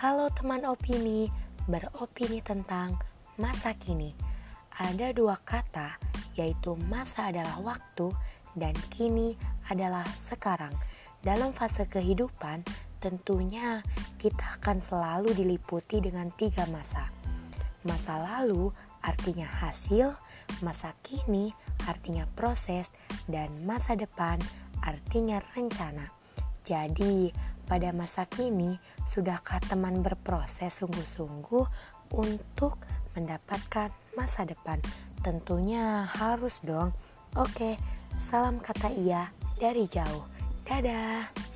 Halo teman opini, beropini tentang masa kini. Ada dua kata, yaitu masa adalah waktu dan kini adalah sekarang. Dalam fase kehidupan, tentunya kita akan selalu diliputi dengan tiga masa. Masa lalu artinya hasil, masa kini artinya proses, dan masa depan artinya rencana. Jadi, pada masa kini, sudahkah teman berproses sungguh-sungguh untuk mendapatkan masa depan? Tentunya harus dong. Oke, salam kata iya dari jauh. Dadah.